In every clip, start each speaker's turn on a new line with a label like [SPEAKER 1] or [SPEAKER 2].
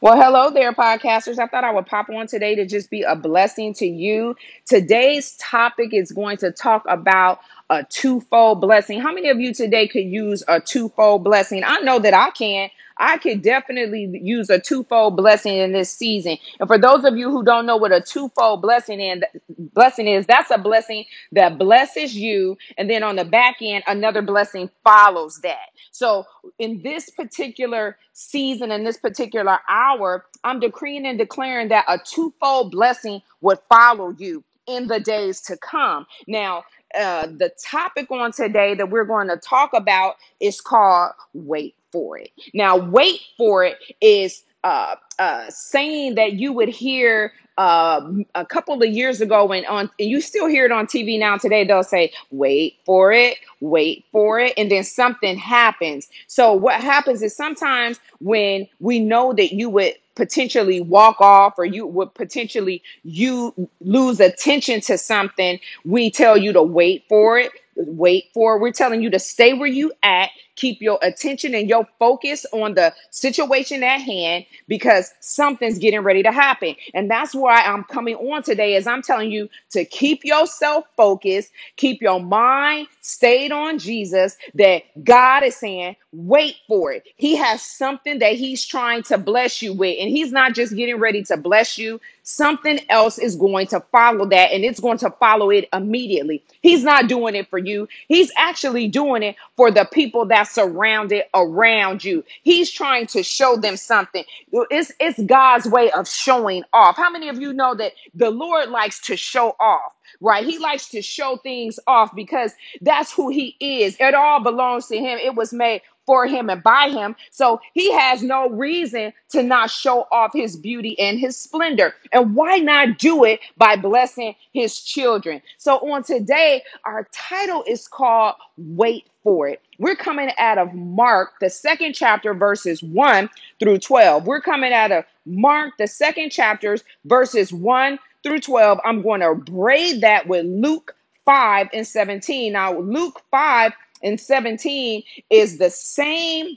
[SPEAKER 1] Well, hello there, podcasters. I thought I would pop on today to just be a blessing to you. Today's topic is going to talk about a twofold blessing. How many of you today could use a twofold blessing? I know that I can. I could definitely use a twofold blessing in this season. And for those of you who don't know what a twofold blessing and blessing is, that's a blessing that blesses you, and then on the back end, another blessing follows that. So in this particular season, in this particular hour, I'm decreeing and declaring that a twofold blessing would follow you in the days to come. Now, uh, the topic on today that we're going to talk about is called Wait for It. Now, wait for it is uh, uh, saying that you would hear uh, a couple of years ago when on, and you still hear it on TV now today, they'll say, wait for it, wait for it, and then something happens. So, what happens is sometimes when we know that you would potentially walk off or you would potentially you lose attention to something we tell you to wait for it wait for it. we're telling you to stay where you at keep your attention and your focus on the situation at hand because something's getting ready to happen. And that's why i'm coming on today is i'm telling you to keep yourself focused keep your mind stayed on jesus that god is saying wait for it. He has something that he's trying to bless you with. And he's not just getting ready to bless you something else is going to follow that and it's going to follow it immediately. He's not doing it for you. He's actually doing it for the people that surrounded around you. He's trying to show them something. It's it's God's way of showing off. How many of you know that the Lord likes to show off? Right? He likes to show things off because that's who he is. It all belongs to him. It was made for him and by him. So he has no reason to not show off his beauty and his splendor. And why not do it by blessing his children? So on today, our title is called Wait for It. We're coming out of Mark, the second chapter, verses 1 through 12. We're coming out of Mark, the second chapters, verses 1 through 12. I'm going to braid that with Luke 5 and 17. Now, Luke 5 and 17 is the same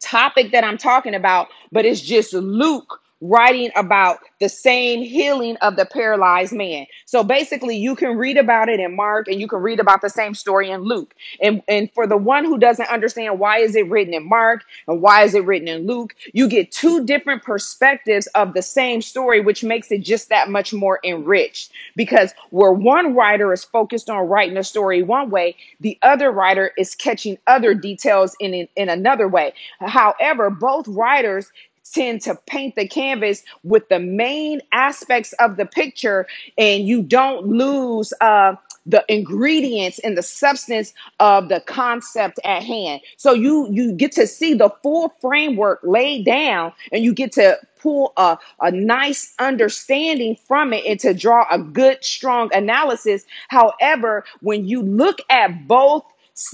[SPEAKER 1] topic that I'm talking about, but it's just Luke writing about the same healing of the paralyzed man. So basically you can read about it in Mark and you can read about the same story in Luke. And and for the one who doesn't understand why is it written in Mark and why is it written in Luke, you get two different perspectives of the same story which makes it just that much more enriched because where one writer is focused on writing a story one way, the other writer is catching other details in in, in another way. However, both writers tend to paint the canvas with the main aspects of the picture and you don't lose uh, the ingredients and the substance of the concept at hand. So you you get to see the full framework laid down and you get to pull a, a nice understanding from it and to draw a good strong analysis. However when you look at both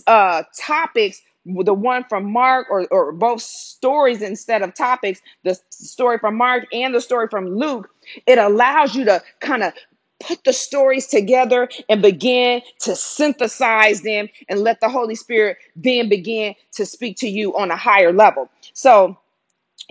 [SPEAKER 1] uh, topics the one from Mark or, or both stories instead of topics, the story from Mark and the story from Luke, it allows you to kind of put the stories together and begin to synthesize them and let the Holy Spirit then begin to speak to you on a higher level. So,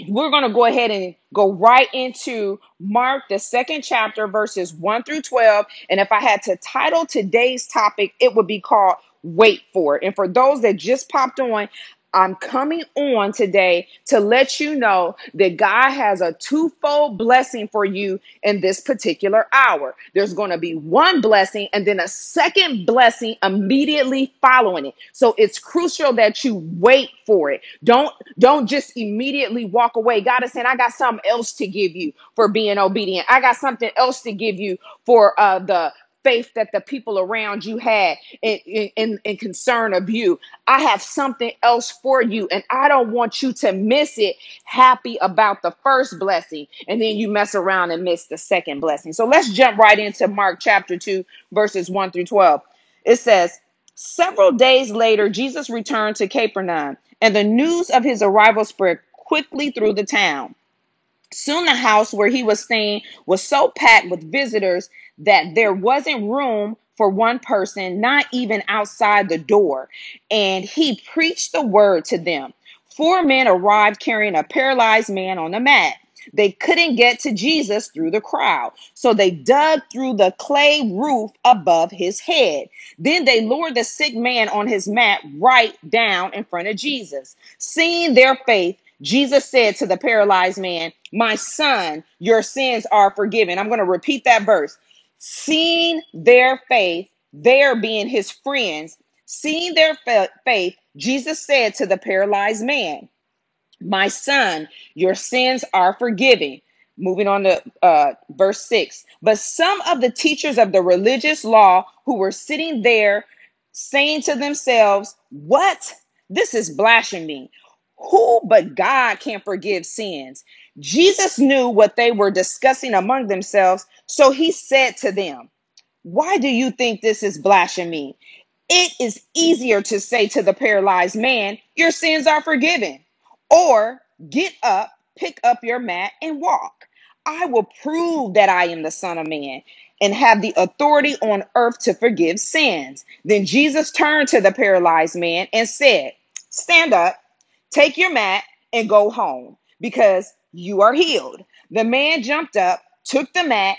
[SPEAKER 1] we're going to go ahead and go right into Mark, the second chapter, verses 1 through 12. And if I had to title today's topic, it would be called Wait for It. And for those that just popped on, I'm coming on today to let you know that God has a twofold blessing for you in this particular hour. There's going to be one blessing and then a second blessing immediately following it. So it's crucial that you wait for it. Don't don't just immediately walk away. God is saying, I got something else to give you for being obedient. I got something else to give you for uh, the faith that the people around you had in, in, in concern of you. I have something else for you, and I don't want you to miss it. Happy about the first blessing, and then you mess around and miss the second blessing. So let's jump right into Mark chapter 2, verses 1 through 12. It says, Several days later, Jesus returned to Capernaum, and the news of his arrival spread quickly through the town. Soon the house where he was staying was so packed with visitors that there wasn't room for one person, not even outside the door. And he preached the word to them. Four men arrived carrying a paralyzed man on a mat. They couldn't get to Jesus through the crowd, so they dug through the clay roof above his head. Then they lowered the sick man on his mat right down in front of Jesus. Seeing their faith, Jesus said to the paralyzed man, My son, your sins are forgiven. I'm going to repeat that verse. Seeing their faith, their being his friends, seeing their fa- faith, Jesus said to the paralyzed man, My son, your sins are forgiven. Moving on to uh, verse 6. But some of the teachers of the religious law who were sitting there saying to themselves, What? This is blasphemy. Who but God can forgive sins? Jesus knew what they were discussing among themselves, so he said to them, Why do you think this is blasphemy? It is easier to say to the paralyzed man, Your sins are forgiven, or get up, pick up your mat, and walk. I will prove that I am the Son of Man and have the authority on earth to forgive sins. Then Jesus turned to the paralyzed man and said, Stand up, take your mat, and go home because you are healed. The man jumped up, took the mat,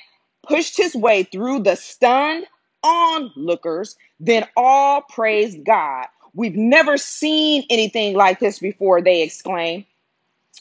[SPEAKER 1] pushed his way through the stunned onlookers, then all praised God. We've never seen anything like this before, they exclaimed.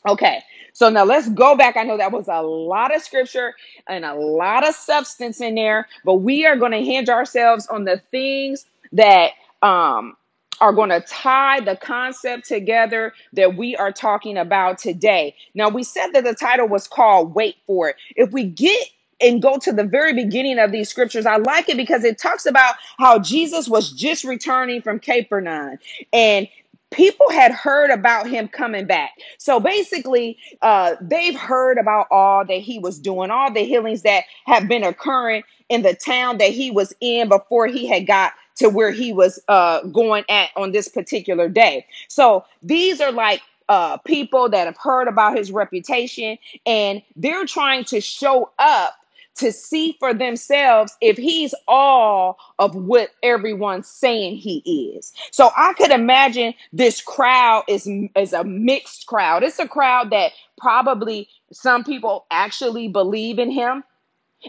[SPEAKER 1] Okay, so now let's go back. I know that was a lot of scripture and a lot of substance in there, but we are going to hinge ourselves on the things that um, are going to tie the concept together that we are talking about today. Now, we said that the title was called Wait for It. If we get and go to the very beginning of these scriptures, I like it because it talks about how Jesus was just returning from Capernaum and people had heard about him coming back so basically, uh, they've heard about all that he was doing, all the healings that have been occurring in the town that he was in before he had got to where he was uh, going at on this particular day. So these are like uh, people that have heard about his reputation and they're trying to show up to see for themselves if he's all of what everyone's saying he is. So I could imagine this crowd is is a mixed crowd. It's a crowd that probably some people actually believe in him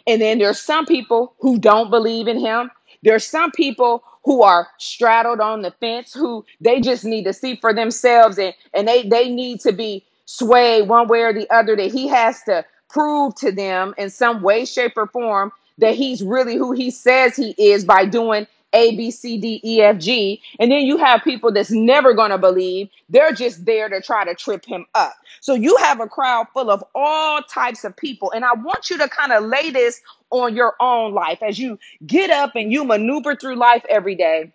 [SPEAKER 1] and then there's some people who don't believe in him. There's some people who are straddled on the fence who they just need to see for themselves and, and they, they need to be swayed one way or the other that he has to prove to them in some way, shape, or form that he's really who he says he is by doing A, B, C, D, E, F, G. And then you have people that's never going to believe. They're just there to try to trip him up. So you have a crowd full of all types of people. And I want you to kind of lay this on your own life as you get up and you maneuver through life every day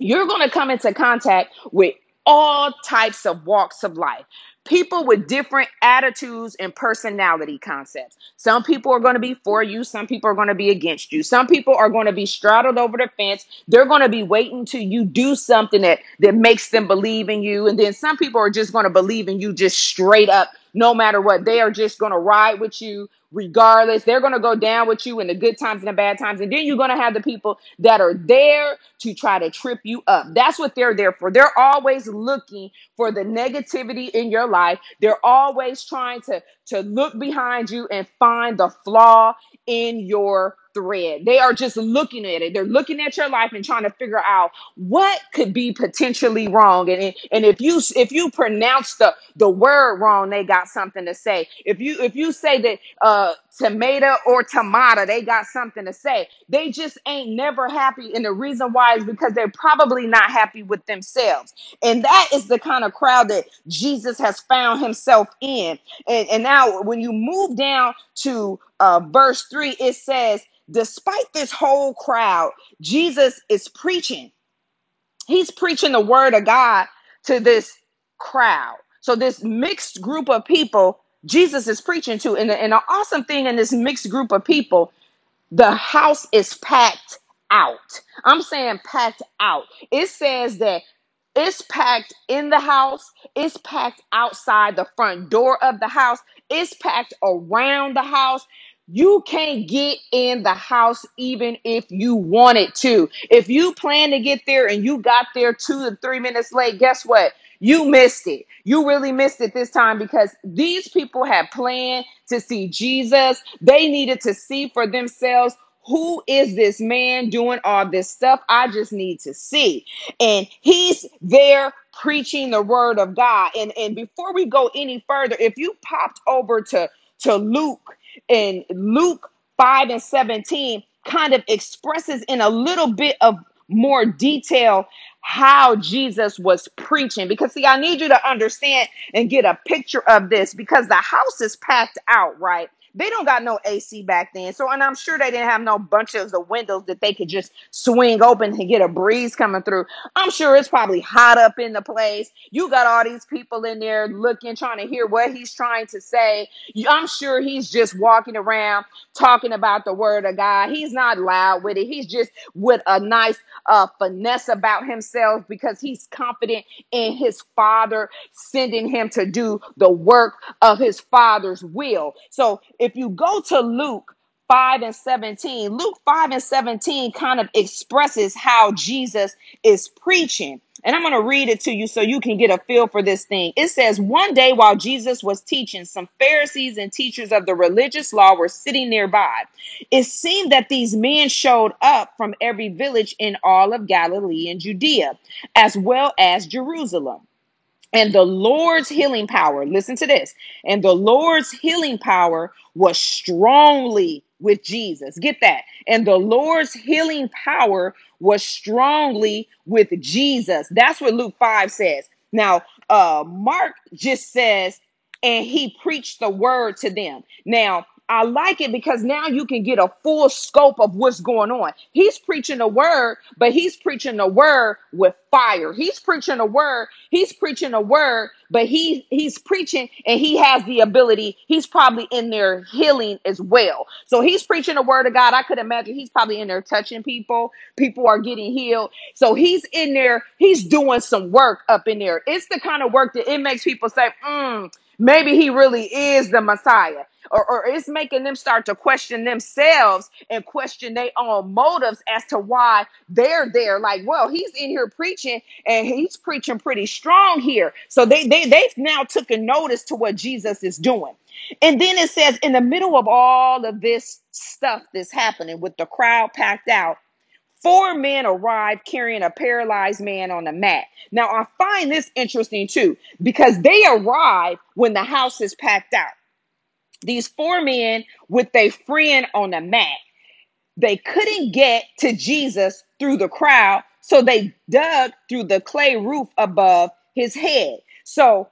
[SPEAKER 1] you're going to come into contact with all types of walks of life. People with different attitudes and personality concepts. Some people are going to be for you, some people are going to be against you. Some people are going to be straddled over the fence. They're going to be waiting till you do something that that makes them believe in you. And then some people are just going to believe in you just straight up no matter what. They are just going to ride with you regardless. They're going to go down with you in the good times and the bad times. And then you're going to have the people that are there to try to trip you up. That's what they're there for. They're always looking for the negativity in your life. They're always trying to to look behind you and find the flaw in your thread. They are just looking at it. They're looking at your life and trying to figure out what could be potentially wrong. And and if you if you pronounce the the word wrong, they got something to say. If you if you say that uh tomato or tomato, they got something to say. They just ain't never happy. And the reason why is because they're probably not happy with themselves. And that is the kind of crowd that Jesus has found himself in. And, and now when you move down to uh, verse 3, it says, despite this whole crowd, Jesus is preaching. He's preaching the word of God to this crowd. So this mixed group of people, Jesus is preaching to. And, and the awesome thing in this mixed group of people, the house is packed out. I'm saying packed out. It says that it's packed in the house, it's packed outside the front door of the house, it's packed around the house. You can't get in the house even if you wanted to. If you plan to get there and you got there two to three minutes late, guess what? You missed it. You really missed it this time because these people had planned to see Jesus. They needed to see for themselves who is this man doing all this stuff? I just need to see. And he's there preaching the word of God. And, and before we go any further, if you popped over to, to Luke and Luke 5 and 17 kind of expresses in a little bit of more detail how Jesus was preaching. Because, see, I need you to understand and get a picture of this because the house is packed out, right? They don't got no AC back then. So, and I'm sure they didn't have no bunches of windows that they could just swing open to get a breeze coming through. I'm sure it's probably hot up in the place. You got all these people in there looking, trying to hear what he's trying to say. I'm sure he's just walking around talking about the word of God. He's not loud with it. He's just with a nice uh, finesse about himself because he's confident in his father sending him to do the work of his father's will. So if you go to Luke 5 and 17, Luke 5 and 17 kind of expresses how Jesus is preaching. And I'm going to read it to you so you can get a feel for this thing. It says, One day while Jesus was teaching, some Pharisees and teachers of the religious law were sitting nearby. It seemed that these men showed up from every village in all of Galilee and Judea, as well as Jerusalem. And the Lord's healing power, listen to this. And the Lord's healing power was strongly with Jesus. Get that. And the Lord's healing power was strongly with Jesus. That's what Luke 5 says. Now, uh Mark just says and he preached the word to them. Now, I like it because now you can get a full scope of what's going on. He's preaching the word, but he's preaching the word with fire. He's preaching the word. He's preaching the word, but he he's preaching and he has the ability. He's probably in there healing as well. So he's preaching the word of God. I could imagine he's probably in there touching people. People are getting healed. So he's in there. He's doing some work up in there. It's the kind of work that it makes people say, mm, maybe he really is the Messiah or, or it's making them start to question themselves and question their own motives as to why they're there. Like, well, he's in here preaching and he's preaching pretty strong here. So they they they've now taken notice to what Jesus is doing. And then it says, in the middle of all of this stuff that's happening with the crowd packed out, four men arrived carrying a paralyzed man on a mat. Now, I find this interesting too, because they arrive when the house is packed out these four men with their friend on a mat. They couldn't get to Jesus through the crowd, so they dug through the clay roof above his head. So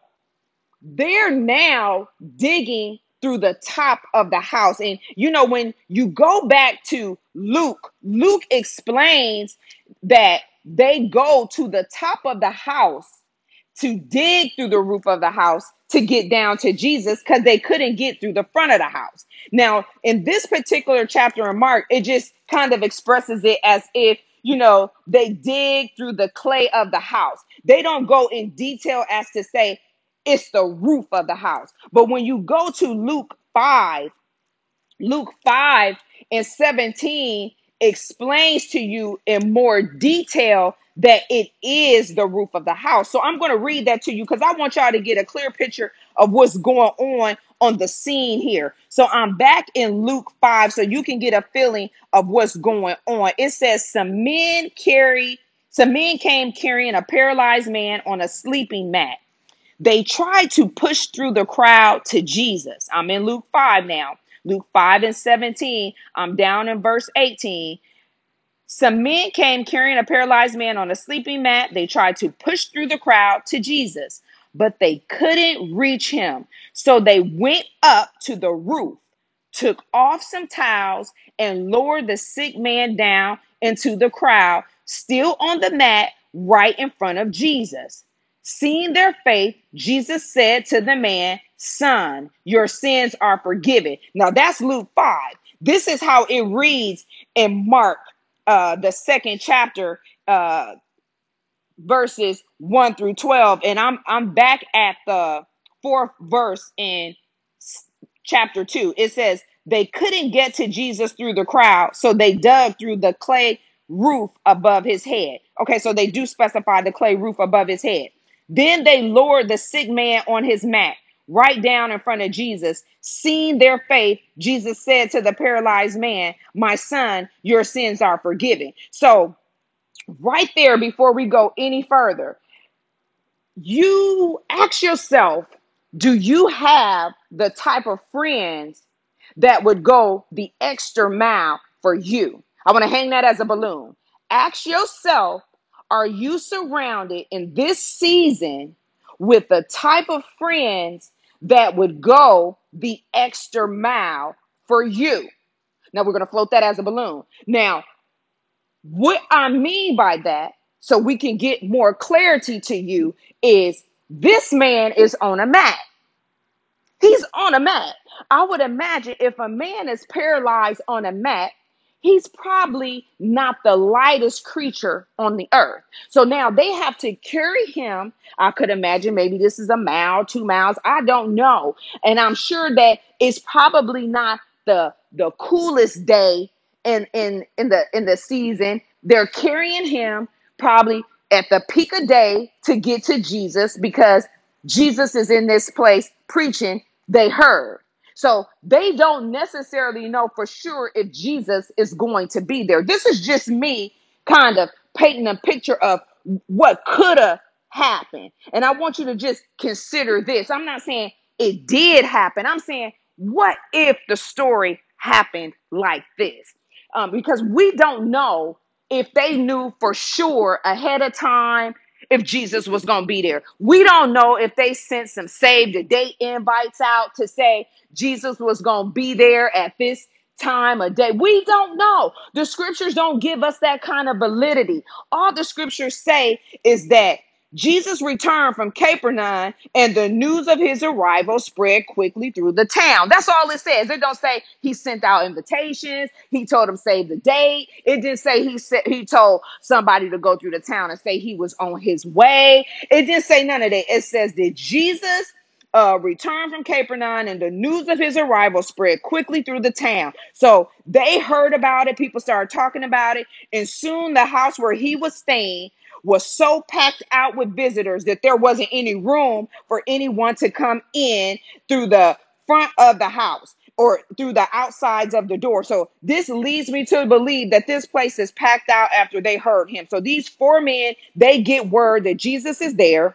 [SPEAKER 1] they're now digging through the top of the house. And you know, when you go back to Luke, Luke explains that they go to the top of the house to dig through the roof of the house to get down to Jesus because they couldn't get through the front of the house. Now, in this particular chapter in Mark, it just kind of expresses it as if, you know, they dig through the clay of the house. They don't go in detail as to say it's the roof of the house. But when you go to Luke 5, Luke 5 and 17 explains to you in more detail that it is the roof of the house. So I'm going to read that to you because I want y'all to get a clear picture of what's going on on the scene here. So I'm back in Luke 5 so you can get a feeling of what's going on. It says some men carry some men came carrying a paralyzed man on a sleeping mat. They tried to push through the crowd to Jesus. I'm in Luke 5 now. Luke 5 and 17. I'm down in verse 18. Some men came carrying a paralyzed man on a sleeping mat. They tried to push through the crowd to Jesus, but they couldn't reach him. So they went up to the roof, took off some towels, and lowered the sick man down into the crowd, still on the mat right in front of Jesus. Seeing their faith, Jesus said to the man, Son, your sins are forgiven. Now that's Luke 5. This is how it reads in Mark, uh, the second chapter, uh, verses 1 through 12. And I'm I'm back at the fourth verse in chapter 2. It says, They couldn't get to Jesus through the crowd, so they dug through the clay roof above his head. Okay, so they do specify the clay roof above his head. Then they lowered the sick man on his mat, right down in front of Jesus. Seeing their faith, Jesus said to the paralyzed man, My son, your sins are forgiven. So, right there, before we go any further, you ask yourself do you have the type of friends that would go the extra mile for you? I want to hang that as a balloon. Ask yourself are you surrounded in this season with the type of friends that would go the extra mile for you? Now we're going to float that as a balloon. Now, what I mean by that, so we can get more clarity to you, is this man is on a mat. He's on a mat. I would imagine if a man is paralyzed on a mat, he's probably not the lightest creature on the earth. So now they have to carry him. I could imagine maybe this is a mile, two miles. I don't know. And I'm sure that it's probably not the the coolest day in in in the in the season. They're carrying him probably at the peak of day to get to Jesus because Jesus is in this place preaching, they heard. So they don't necessarily know for sure if Jesus is going to be there. This is just me kind of painting a picture of what could have happened. And I want you to just consider this. I'm not saying it did happen, I'm saying, what if the story happened like this? Um, because we don't know if they knew for sure ahead of time if Jesus was going to be there. We don't know if they sent some save the date invites out to say Jesus was going to be there at this time of day. We don't know. The scriptures don't give us that kind of validity. All the scriptures say is that Jesus returned from Capernaum and the news of his arrival spread quickly through the town. That's all it says. It don't say he sent out invitations. He told them save the date. It didn't say he said he told somebody to go through the town and say he was on his way. It didn't say none of that. It says that Jesus uh, returned from Capernaum, and the news of his arrival spread quickly through the town. So they heard about it. People started talking about it, and soon the house where he was staying was so packed out with visitors that there wasn't any room for anyone to come in through the front of the house or through the outsides of the door. So this leads me to believe that this place is packed out after they heard him. So these four men, they get word that Jesus is there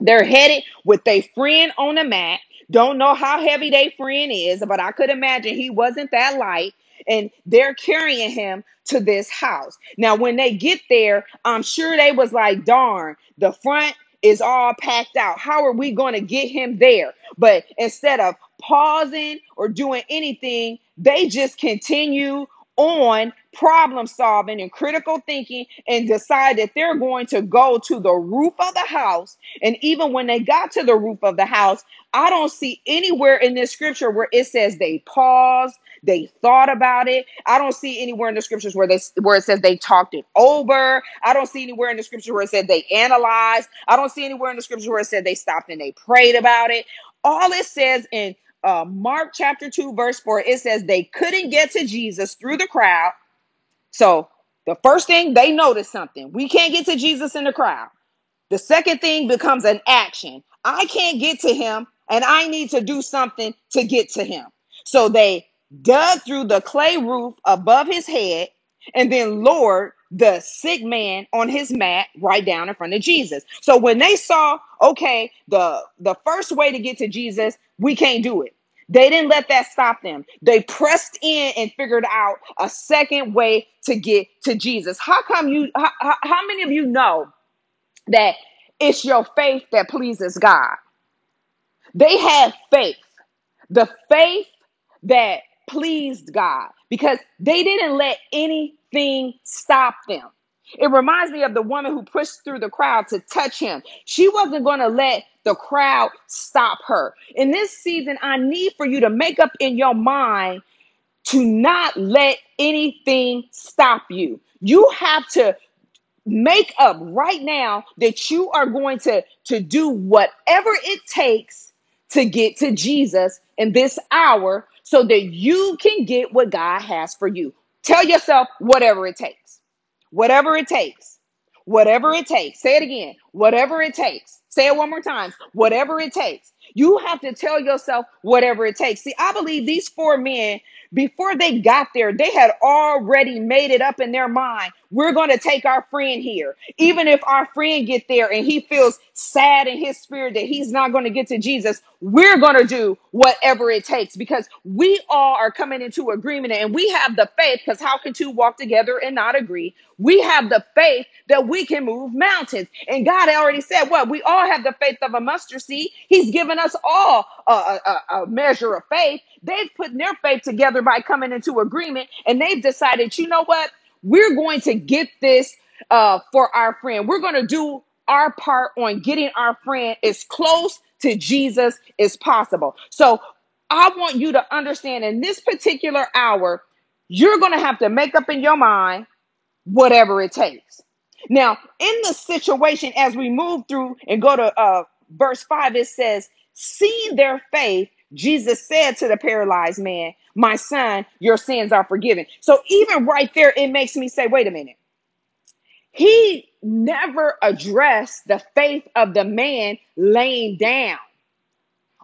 [SPEAKER 1] they're headed with a friend on a mat. Don't know how heavy their friend is, but I could imagine he wasn't that light. And they're carrying him to this house. Now, when they get there, I'm sure they was like, darn, the front is all packed out. How are we going to get him there? But instead of pausing or doing anything, they just continue on problem solving and critical thinking and decide that they're going to go to the roof of the house. And even when they got to the roof of the house, I don't see anywhere in this scripture where it says they paused, they thought about it. I don't see anywhere in the scriptures where they where it says they talked it over. I don't see anywhere in the scripture where it said they analyzed. I don't see anywhere in the scripture where it said they stopped and they prayed about it. All it says in uh, Mark chapter 2, verse 4, it says they couldn't get to Jesus through the crowd. So the first thing they noticed something. We can't get to Jesus in the crowd. The second thing becomes an action. I can't get to him and I need to do something to get to him. So they dug through the clay roof above his head and then lowered the sick man on his mat right down in front of Jesus. So when they saw, okay, the the first way to get to Jesus, we can't do it. They didn't let that stop them. They pressed in and figured out a second way to get to Jesus. How come you how, how many of you know that it's your faith that pleases God. They had faith, the faith that pleased God, because they didn't let anything stop them. It reminds me of the woman who pushed through the crowd to touch him. She wasn't going to let the crowd stop her. In this season, I need for you to make up in your mind to not let anything stop you. You have to make up right now that you are going to to do whatever it takes to get to Jesus in this hour so that you can get what God has for you. Tell yourself whatever it takes. Whatever it takes. Whatever it takes. Say it again. Whatever it takes. Say it one more time. Whatever it takes. You have to tell yourself whatever it takes. See, I believe these four men, before they got there, they had already made it up in their mind. We're going to take our friend here. Even if our friend get there and he feels sad in his spirit that he's not going to get to Jesus, we're going to do whatever it takes because we all are coming into agreement and we have the faith because how can two walk together and not agree? We have the faith that we can move mountains. And God already said, what? We all have the faith of a mustard seed. He's given us all a, a, a measure of faith. They've put their faith together by coming into agreement and they've decided, you know what? We're going to get this uh, for our friend. We're going to do our part on getting our friend as close to Jesus as possible. So I want you to understand in this particular hour, you're going to have to make up in your mind whatever it takes. Now, in the situation, as we move through and go to uh, verse 5, it says, Seeing their faith, Jesus said to the paralyzed man, My son, your sins are forgiven. So, even right there, it makes me say, Wait a minute. He never addressed the faith of the man laying down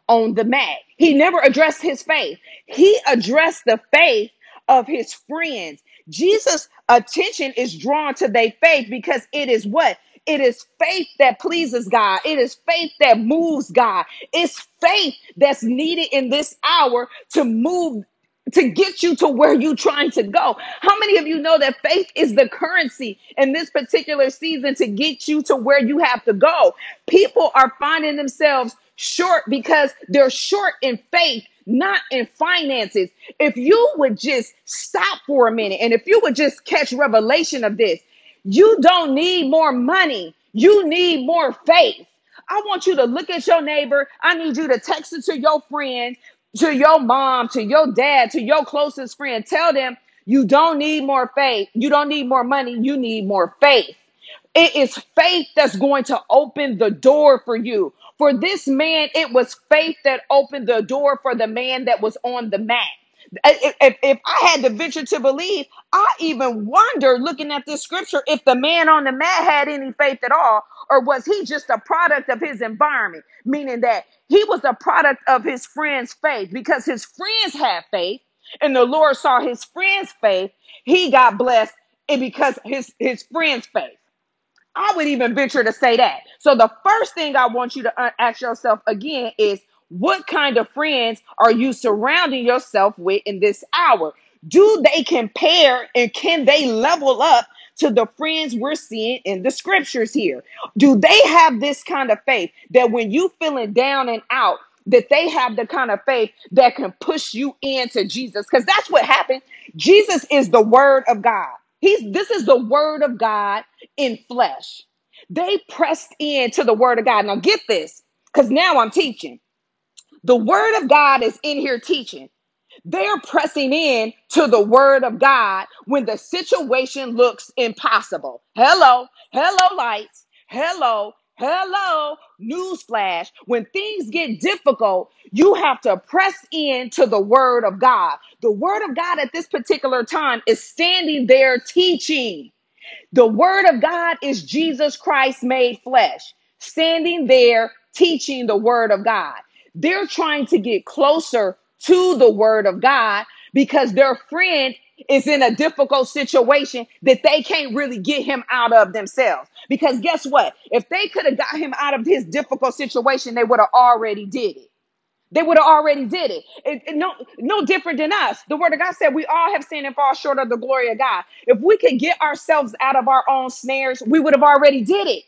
[SPEAKER 1] on the mat. He never addressed his faith. He addressed the faith of his friends. Jesus' attention is drawn to their faith because it is what? It is faith that pleases God. It is faith that moves God. It's faith that's needed in this hour to move to get you to where you're trying to go. How many of you know that faith is the currency in this particular season to get you to where you have to go? People are finding themselves short because they're short in faith, not in finances. If you would just stop for a minute and if you would just catch revelation of this, you don't need more money, you need more faith. I want you to look at your neighbor. I need you to text it to your friends, to your mom, to your dad, to your closest friend. Tell them you don't need more faith. You don't need more money. You need more faith. It is faith that's going to open the door for you. For this man, it was faith that opened the door for the man that was on the mat. If, if, I had to venture to believe, I even wonder looking at this scripture if the man on the mat had any faith at all, or was he just a product of his environment? Meaning that he was a product of his friend's faith because his friends had faith and the Lord saw his friend's faith. He got blessed and because his, his friend's faith. I would even venture to say that. So the first thing I want you to uh, ask yourself again is what kind of friends are you surrounding yourself with in this hour? Do they compare and can they level up to the friends we're seeing in the scriptures here? Do they have this kind of faith that when you feeling down and out, that they have the kind of faith that can push you into Jesus? Because that's what happened. Jesus is the word of God. He's this is the word of God in flesh. They pressed into the word of God. Now get this, because now I'm teaching. The word of God is in here teaching. They're pressing in to the word of God when the situation looks impossible. Hello, hello, lights. Hello, hello, newsflash. When things get difficult, you have to press in to the word of God. The word of God at this particular time is standing there teaching. The word of God is Jesus Christ made flesh, standing there teaching the word of God. They're trying to get closer to the word of God because their friend is in a difficult situation that they can't really get him out of themselves. Because guess what? If they could have got him out of his difficult situation, they would have already did it. They would have already did it. It- it- No, no different than us. The word of God said we all have sinned and fall short of the glory of God. If we could get ourselves out of our own snares, we would have already did it.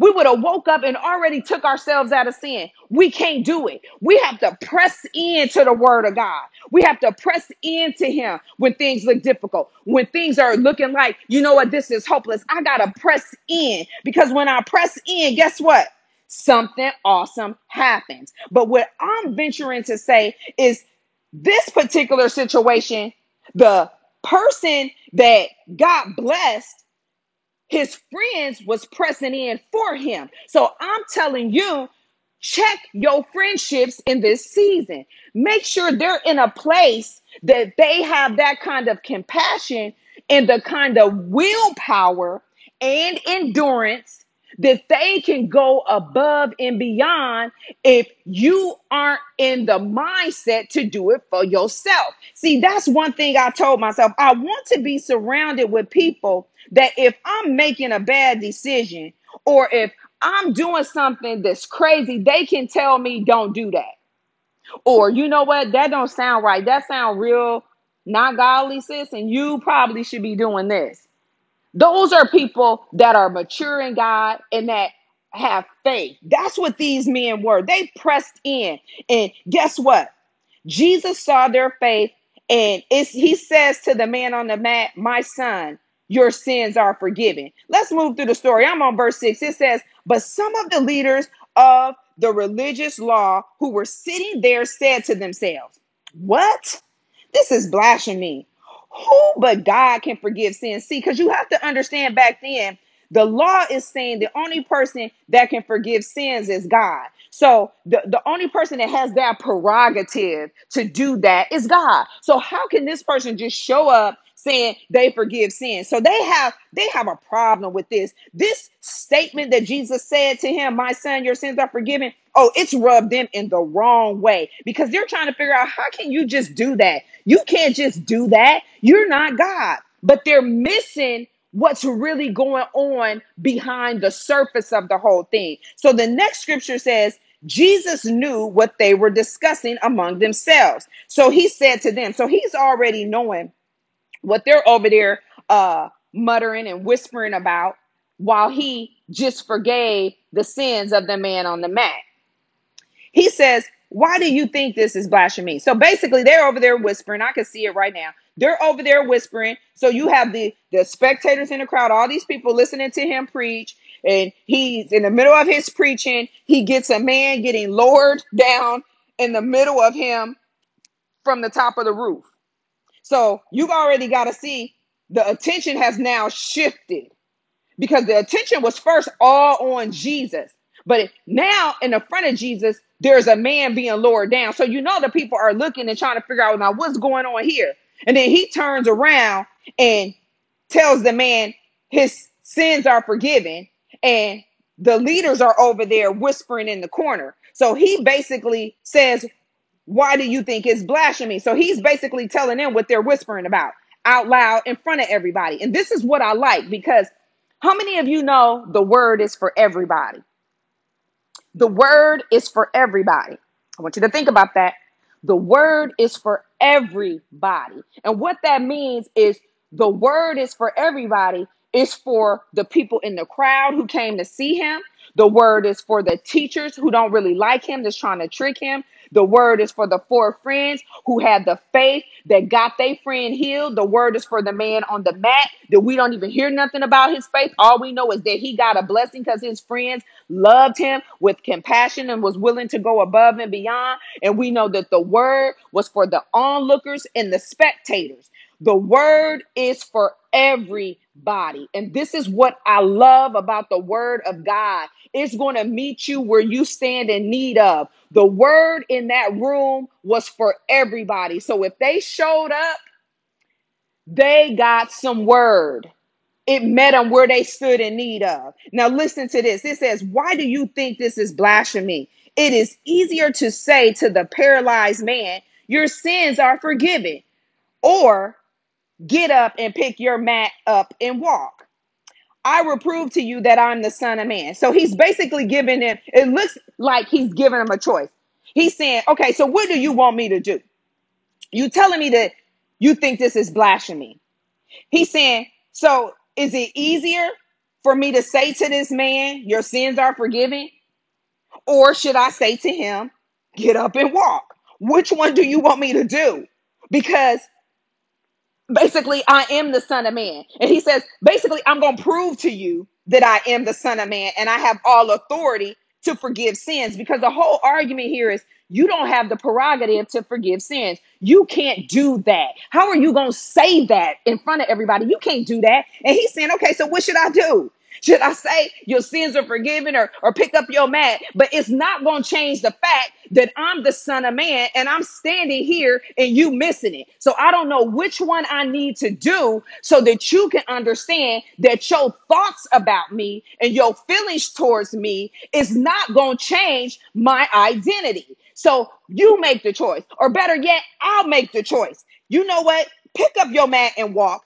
[SPEAKER 1] We would have woke up and already took ourselves out of sin. We can't do it. We have to press into the word of God. We have to press into him when things look difficult. When things are looking like, you know what, this is hopeless. I got to press in because when I press in, guess what? Something awesome happens. But what I'm venturing to say is this particular situation, the person that got blessed his friends was pressing in for him. So I'm telling you, check your friendships in this season. Make sure they're in a place that they have that kind of compassion and the kind of willpower and endurance that they can go above and beyond if you aren't in the mindset to do it for yourself. See, that's one thing I told myself. I want to be surrounded with people that if I'm making a bad decision or if I'm doing something that's crazy, they can tell me don't do that. Or you know what? That don't sound right. That sound real not godly, sis, and you probably should be doing this. Those are people that are mature in God and that have faith. That's what these men were. They pressed in. And guess what? Jesus saw their faith and he says to the man on the mat, My son, your sins are forgiven. Let's move through the story. I'm on verse 6. It says, But some of the leaders of the religious law who were sitting there said to themselves, What? This is blasphemy. Who but God can forgive sins? See, because you have to understand back then, the law is saying the only person that can forgive sins is God. So the, the only person that has that prerogative to do that is God. So how can this person just show up saying they forgive sin. So they have they have a problem with this. This statement that Jesus said to him, "My son, your sins are forgiven." Oh, it's rubbed them in the wrong way because they're trying to figure out how can you just do that? You can't just do that. You're not God. But they're missing what's really going on behind the surface of the whole thing. So the next scripture says, Jesus knew what they were discussing among themselves. So he said to them, so he's already knowing what they're over there uh muttering and whispering about while he just forgave the sins of the man on the mat. He says, Why do you think this is blasphemy? So basically, they're over there whispering. I can see it right now. They're over there whispering. So you have the, the spectators in the crowd, all these people listening to him preach. And he's in the middle of his preaching. He gets a man getting lowered down in the middle of him from the top of the roof. So you've already got to see the attention has now shifted because the attention was first all on Jesus. But now in the front of Jesus, there's a man being lowered down. So you know the people are looking and trying to figure out now what's going on here. And then he turns around and tells the man his sins are forgiven. And the leaders are over there whispering in the corner. So he basically says, Why do you think it's blasphemy? So he's basically telling them what they're whispering about out loud in front of everybody. And this is what I like because how many of you know the word is for everybody? The word is for everybody. I want you to think about that. The word is for everybody. And what that means is the word is for everybody, is for the people in the crowd who came to see him. The word is for the teachers who don't really like him, that's trying to trick him. The word is for the four friends who had the faith that got their friend healed. The word is for the man on the mat that we don't even hear nothing about his faith. All we know is that he got a blessing because his friends loved him with compassion and was willing to go above and beyond. And we know that the word was for the onlookers and the spectators. The word is for everybody. And this is what I love about the word of God. It's going to meet you where you stand in need of. The word in that room was for everybody. So if they showed up, they got some word. It met them where they stood in need of. Now, listen to this. It says, Why do you think this is blasphemy? It is easier to say to the paralyzed man, Your sins are forgiven, or get up and pick your mat up and walk. I will prove to you that I'm the Son of Man. So he's basically giving him, it looks like he's giving him a choice. He's saying, Okay, so what do you want me to do? You telling me that you think this is blasphemy? He's saying, so is it easier for me to say to this man, your sins are forgiven? Or should I say to him, get up and walk? Which one do you want me to do? Because basically, I am the Son of Man. And he says, basically, I'm going to prove to you that I am the Son of Man and I have all authority to forgive sins. Because the whole argument here is you don't have the prerogative to forgive sins. You can't do that. How are you going to say that in front of everybody? You can't do that. And he's saying, okay, so what should I do? Should I say your sins are forgiven or, or pick up your mat? But it's not going to change the fact that I'm the son of man and I'm standing here and you missing it. So I don't know which one I need to do so that you can understand that your thoughts about me and your feelings towards me is not going to change my identity. So you make the choice, or better yet, I'll make the choice. You know what? Pick up your mat and walk.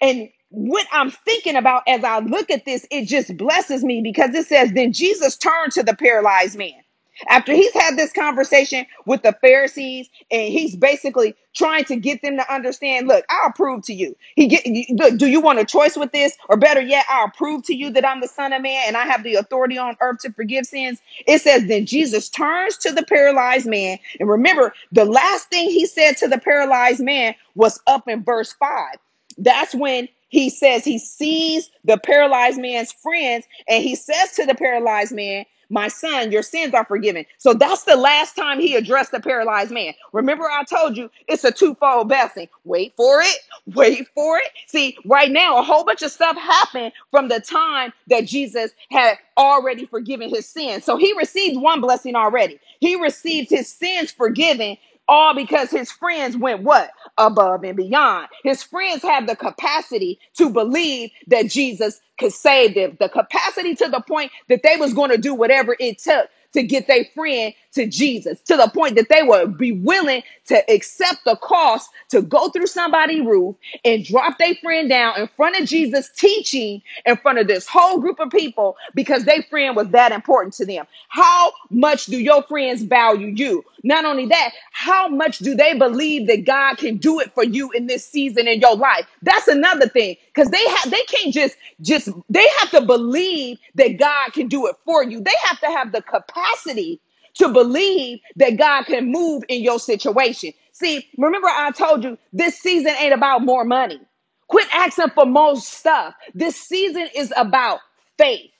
[SPEAKER 1] And what I'm thinking about as I look at this, it just blesses me because it says, Then Jesus turned to the paralyzed man. After he's had this conversation with the Pharisees, and he's basically trying to get them to understand, look, I'll prove to you. He get look, do you want a choice with this? Or better yet, I'll prove to you that I'm the Son of Man and I have the authority on earth to forgive sins. It says, then Jesus turns to the paralyzed man. And remember, the last thing he said to the paralyzed man was up in verse 5. That's when he says he sees the paralyzed man's friends and he says to the paralyzed man, My son, your sins are forgiven. So that's the last time he addressed the paralyzed man. Remember, I told you it's a twofold blessing. Wait for it, wait for it. See, right now, a whole bunch of stuff happened from the time that Jesus had already forgiven his sins. So he received one blessing already. He received his sins forgiven all because his friends went what? Above and beyond. His friends had the capacity to believe that Jesus could save them, the capacity to the point that they was going to do whatever it took to get their friend to Jesus, to the point that they would be willing to accept the cost to go through somebody's roof and drop their friend down in front of Jesus, teaching in front of this whole group of people because their friend was that important to them. How much do your friends value you? Not only that, how much do they believe that God can do it for you in this season in your life? That's another thing because they have they can't just just they have to believe that God can do it for you. They have to have the capacity to believe that God can move in your situation. See, remember I told you this season ain't about more money. Quit asking for more stuff. This season is about faith.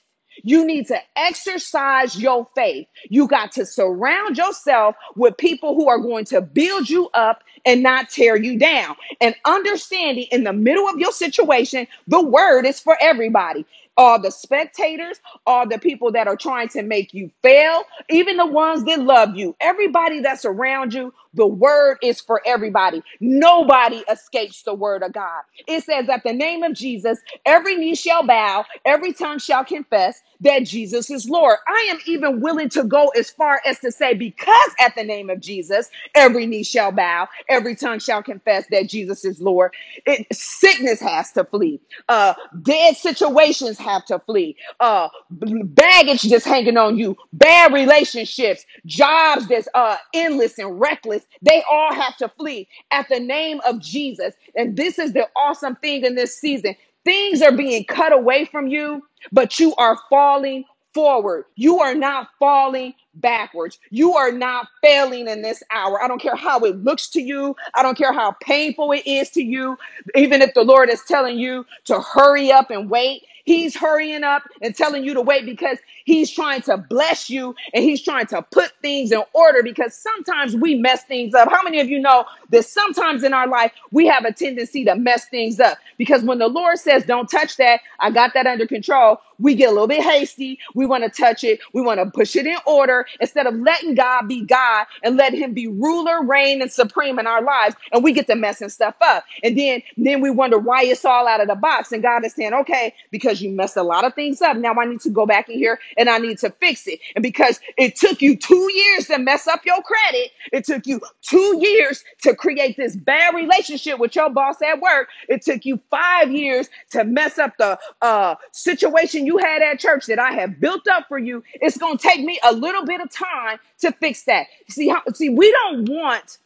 [SPEAKER 1] You need to exercise your faith. You got to surround yourself with people who are going to build you up and not tear you down. And understanding in the middle of your situation, the word is for everybody. All the spectators, all the people that are trying to make you fail, even the ones that love you, everybody that's around you, the word is for everybody. Nobody escapes the word of God. It says, at the name of Jesus, every knee shall bow, every tongue shall confess that Jesus is Lord. I am even willing to go as far as to say, because at the name of Jesus, every knee shall bow, every tongue shall confess that Jesus is Lord. It, sickness has to flee. Uh, dead situations have to flee. Uh, baggage that's hanging on you, bad relationships, jobs that's uh, endless and reckless, they all have to flee at the name of Jesus. And this is the awesome thing in this season. Things are being cut away from you, but you are falling forward. You are not falling backwards. You are not failing in this hour. I don't care how it looks to you. I don't care how painful it is to you. Even if the Lord is telling you to hurry up and wait, He's hurrying up and telling you to wait because He's trying to bless you and He's trying to put things in order because sometimes we mess things up. How many of you know that sometimes in our life we have a tendency to mess things up? Because when the Lord says, Don't touch that, I got that under control, we get a little bit hasty. We want to touch it. We want to push it in order instead of letting God be God and let Him be ruler, reign, and supreme in our lives. And we get to messing stuff up. And then, then we wonder why it's all out of the box. And God is saying, okay, because you messed a lot of things up. Now I need to go back in here and I need to fix it. And because it took you two years to mess up your credit, it took you two years to create this bad relationship with your boss at work. It took you five years to mess up the uh, situation you had at church that I have built up for you. It's going to take me a little bit of time to fix that. See how, see, we don't want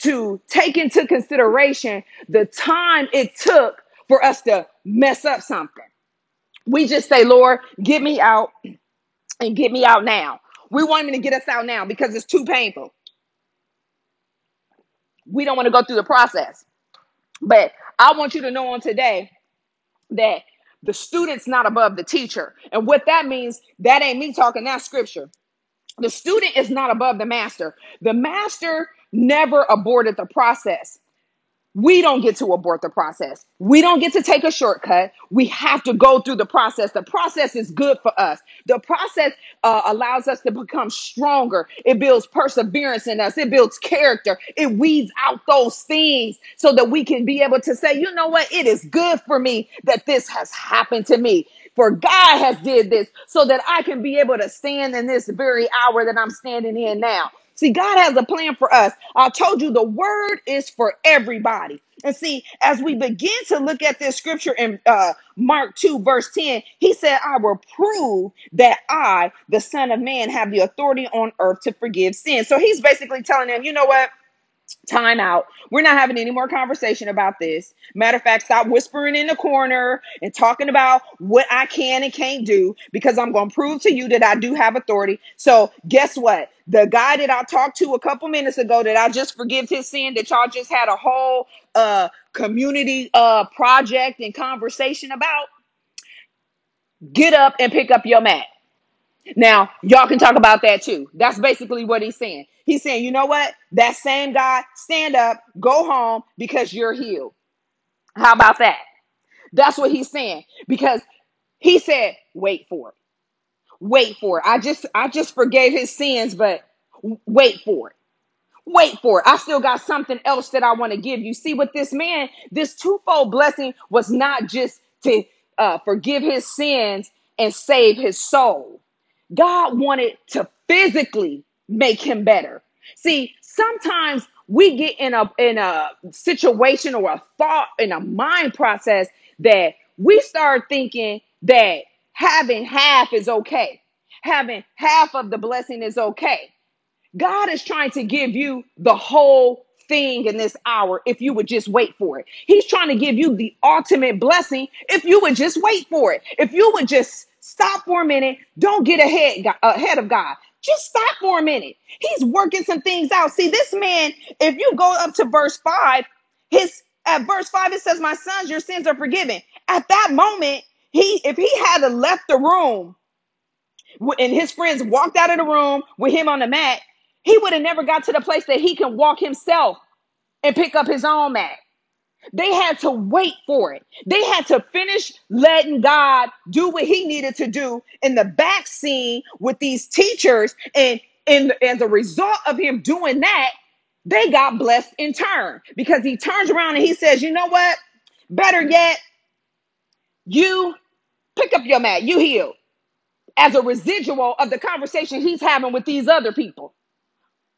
[SPEAKER 1] to take into consideration the time it took for us to mess up something. We just say, Lord, get me out and get me out now. We want him to get us out now because it's too painful. We don't want to go through the process. But I want you to know on today that the student's not above the teacher. And what that means, that ain't me talking, that scripture. The student is not above the master. The master never aborted the process. We don't get to abort the process. We don't get to take a shortcut. We have to go through the process. The process is good for us. The process uh, allows us to become stronger. It builds perseverance in us. It builds character. It weeds out those things so that we can be able to say, you know what? It is good for me that this has happened to me. For God has did this so that I can be able to stand in this very hour that I'm standing in now. See, God has a plan for us. I told you the word is for everybody. And see, as we begin to look at this scripture in uh, Mark 2, verse 10, he said, I will prove that I, the Son of Man, have the authority on earth to forgive sin. So he's basically telling them, you know what? Time out. We're not having any more conversation about this. Matter of fact, stop whispering in the corner and talking about what I can and can't do because I'm going to prove to you that I do have authority. So, guess what? The guy that I talked to a couple minutes ago that I just forgive his sin that y'all just had a whole uh community uh project and conversation about, get up and pick up your mat. Now, y'all can talk about that too. That's basically what he's saying. He's saying, you know what? That same guy, stand up, go home because you're healed. How about that? That's what he's saying. Because he said, wait for it. Wait for it. I just I just forgave his sins, but wait for it. Wait for it. I still got something else that I want to give you. See, with this man, this twofold blessing was not just to uh, forgive his sins and save his soul. God wanted to physically make him better. See, sometimes we get in a in a situation or a thought in a mind process that we start thinking that having half is okay. Having half of the blessing is okay. God is trying to give you the whole thing in this hour if you would just wait for it. He's trying to give you the ultimate blessing if you would just wait for it. If you would just stop for a minute, don't get ahead ahead of God. Just stop for a minute. He's working some things out. See, this man, if you go up to verse 5, his at verse 5 it says, "My sons, your sins are forgiven." At that moment, he if he had left the room and his friends walked out of the room with him on the mat, he would have never got to the place that he can walk himself and pick up his own mat. They had to wait for it. They had to finish letting God do what he needed to do in the back scene with these teachers. And, and as a result of him doing that, they got blessed in turn because he turns around and he says, You know what? Better yet, you pick up your mat, you heal as a residual of the conversation he's having with these other people.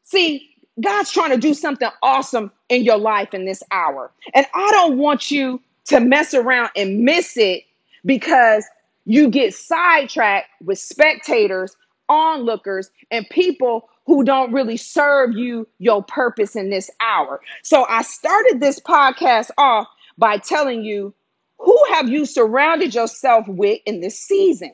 [SPEAKER 1] See, God's trying to do something awesome in your life in this hour. And I don't want you to mess around and miss it because you get sidetracked with spectators, onlookers, and people who don't really serve you your purpose in this hour. So I started this podcast off by telling you who have you surrounded yourself with in this season?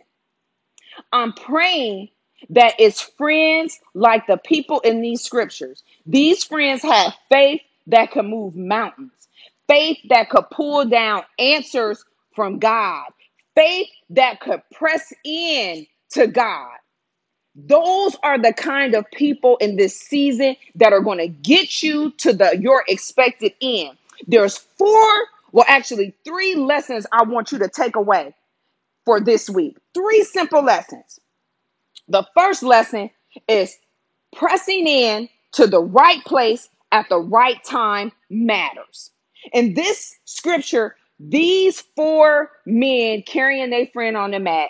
[SPEAKER 1] I'm praying that it's friends like the people in these scriptures. These friends had faith that could move mountains, faith that could pull down answers from God, faith that could press in to God. Those are the kind of people in this season that are going to get you to the your expected end. There's four, well actually three lessons I want you to take away for this week. Three simple lessons. The first lesson is pressing in to the right place at the right time matters. In this scripture, these four men carrying their friend on the mat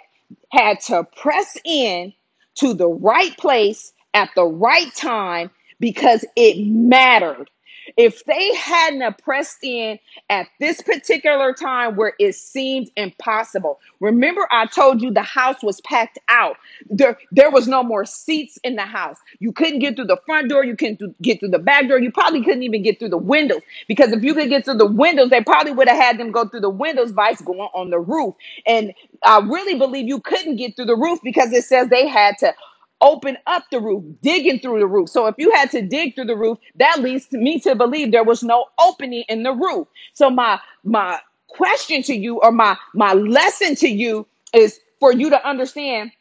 [SPEAKER 1] had to press in to the right place at the right time because it mattered. If they hadn't pressed in at this particular time where it seemed impossible, remember I told you the house was packed out. There, there was no more seats in the house. You couldn't get through the front door. You couldn't get through the back door. You probably couldn't even get through the windows because if you could get through the windows, they probably would have had them go through the windows, vice going on the roof. And I really believe you couldn't get through the roof because it says they had to open up the roof, digging through the roof. So if you had to dig through the roof, that leads to me to believe there was no opening in the roof. So my my question to you or my my lesson to you is for you to understand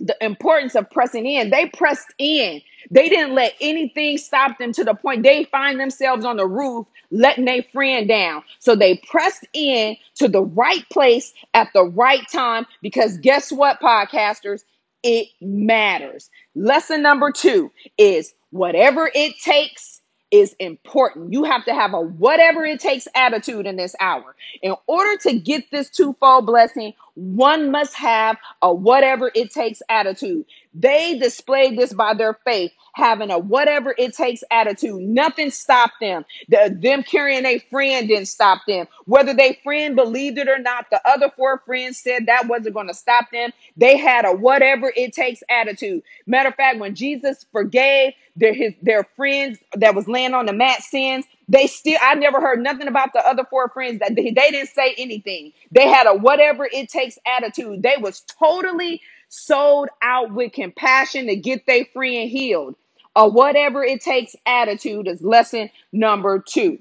[SPEAKER 1] the importance of pressing in. They pressed in. They didn't let anything stop them to the point they find themselves on the roof letting their friend down. So they pressed in to the right place at the right time because guess what, podcasters? It matters. Lesson number two is whatever it takes is important. You have to have a whatever it takes attitude in this hour. In order to get this twofold blessing, one must have a whatever it takes attitude. They displayed this by their faith, having a whatever it takes attitude. Nothing stopped them. The, them carrying a friend didn't stop them. Whether they friend believed it or not, the other four friends said that wasn't going to stop them. They had a whatever it takes attitude. Matter of fact, when Jesus forgave their his their friends that was laying on the mat sins, they still I never heard nothing about the other four friends that they, they didn't say anything. They had a whatever it takes attitude. They was totally sold out with compassion to get their friend healed. A whatever it takes attitude is lesson number two.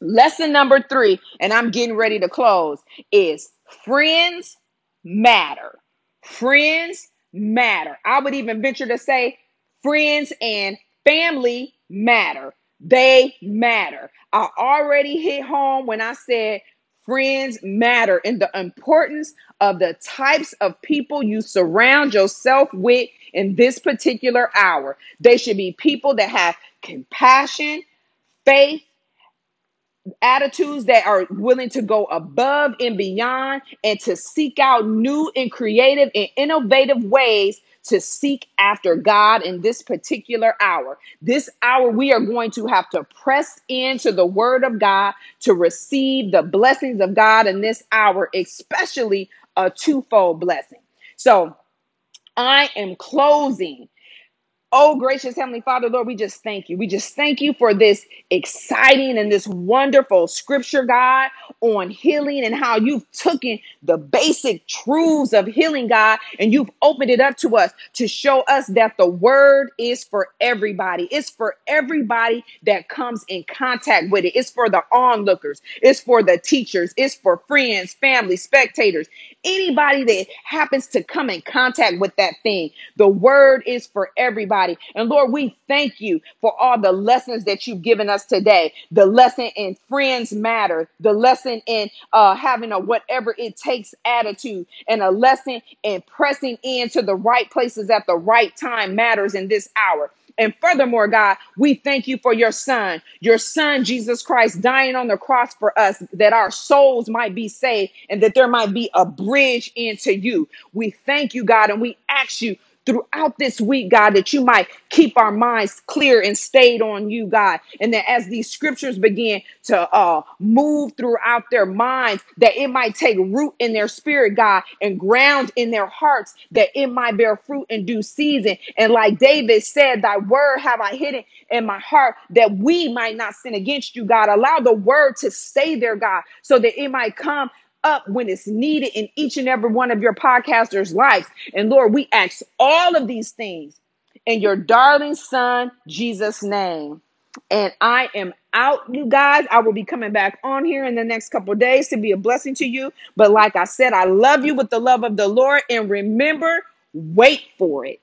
[SPEAKER 1] Lesson number three, and I'm getting ready to close, is friends matter. Friends matter. I would even venture to say friends and family matter. They matter. I already hit home when I said friends matter and the importance of the types of people you surround yourself with in this particular hour. They should be people that have compassion, faith, attitudes that are willing to go above and beyond and to seek out new and creative and innovative ways to seek after God in this particular hour. This hour, we are going to have to press into the word of God to receive the blessings of God in this hour, especially a twofold blessing. So I am closing Oh, gracious Heavenly Father, Lord, we just thank you. We just thank you for this exciting and this wonderful scripture, God, on healing and how you've taken the basic truths of healing, God, and you've opened it up to us to show us that the word is for everybody. It's for everybody that comes in contact with it. It's for the onlookers. It's for the teachers. It's for friends, family, spectators, anybody that happens to come in contact with that thing. The word is for everybody. And Lord, we thank you for all the lessons that you've given us today. The lesson in friends matter, the lesson in uh, having a whatever it takes attitude, and a lesson in pressing into the right places at the right time matters in this hour. And furthermore, God, we thank you for your son, your son, Jesus Christ, dying on the cross for us that our souls might be saved and that there might be a bridge into you. We thank you, God, and we ask you throughout this week, God, that you might keep our minds clear and stayed on you, God. And that as these scriptures begin to uh, move throughout their minds, that it might take root in their spirit, God, and ground in their hearts, that it might bear fruit in due season. And like David said, Thy word have I hidden in my heart that we might not sin against you, God. Allow the word to stay there, God, so that it might come up when it's needed in each and every one of your podcasters' lives. And Lord, we ask all of these things in your darling son, Jesus' name. And I am out, you guys. I will be coming back on here in the next couple days to be a blessing to you. But like I said, I love you with the love of the Lord. And remember, wait for it.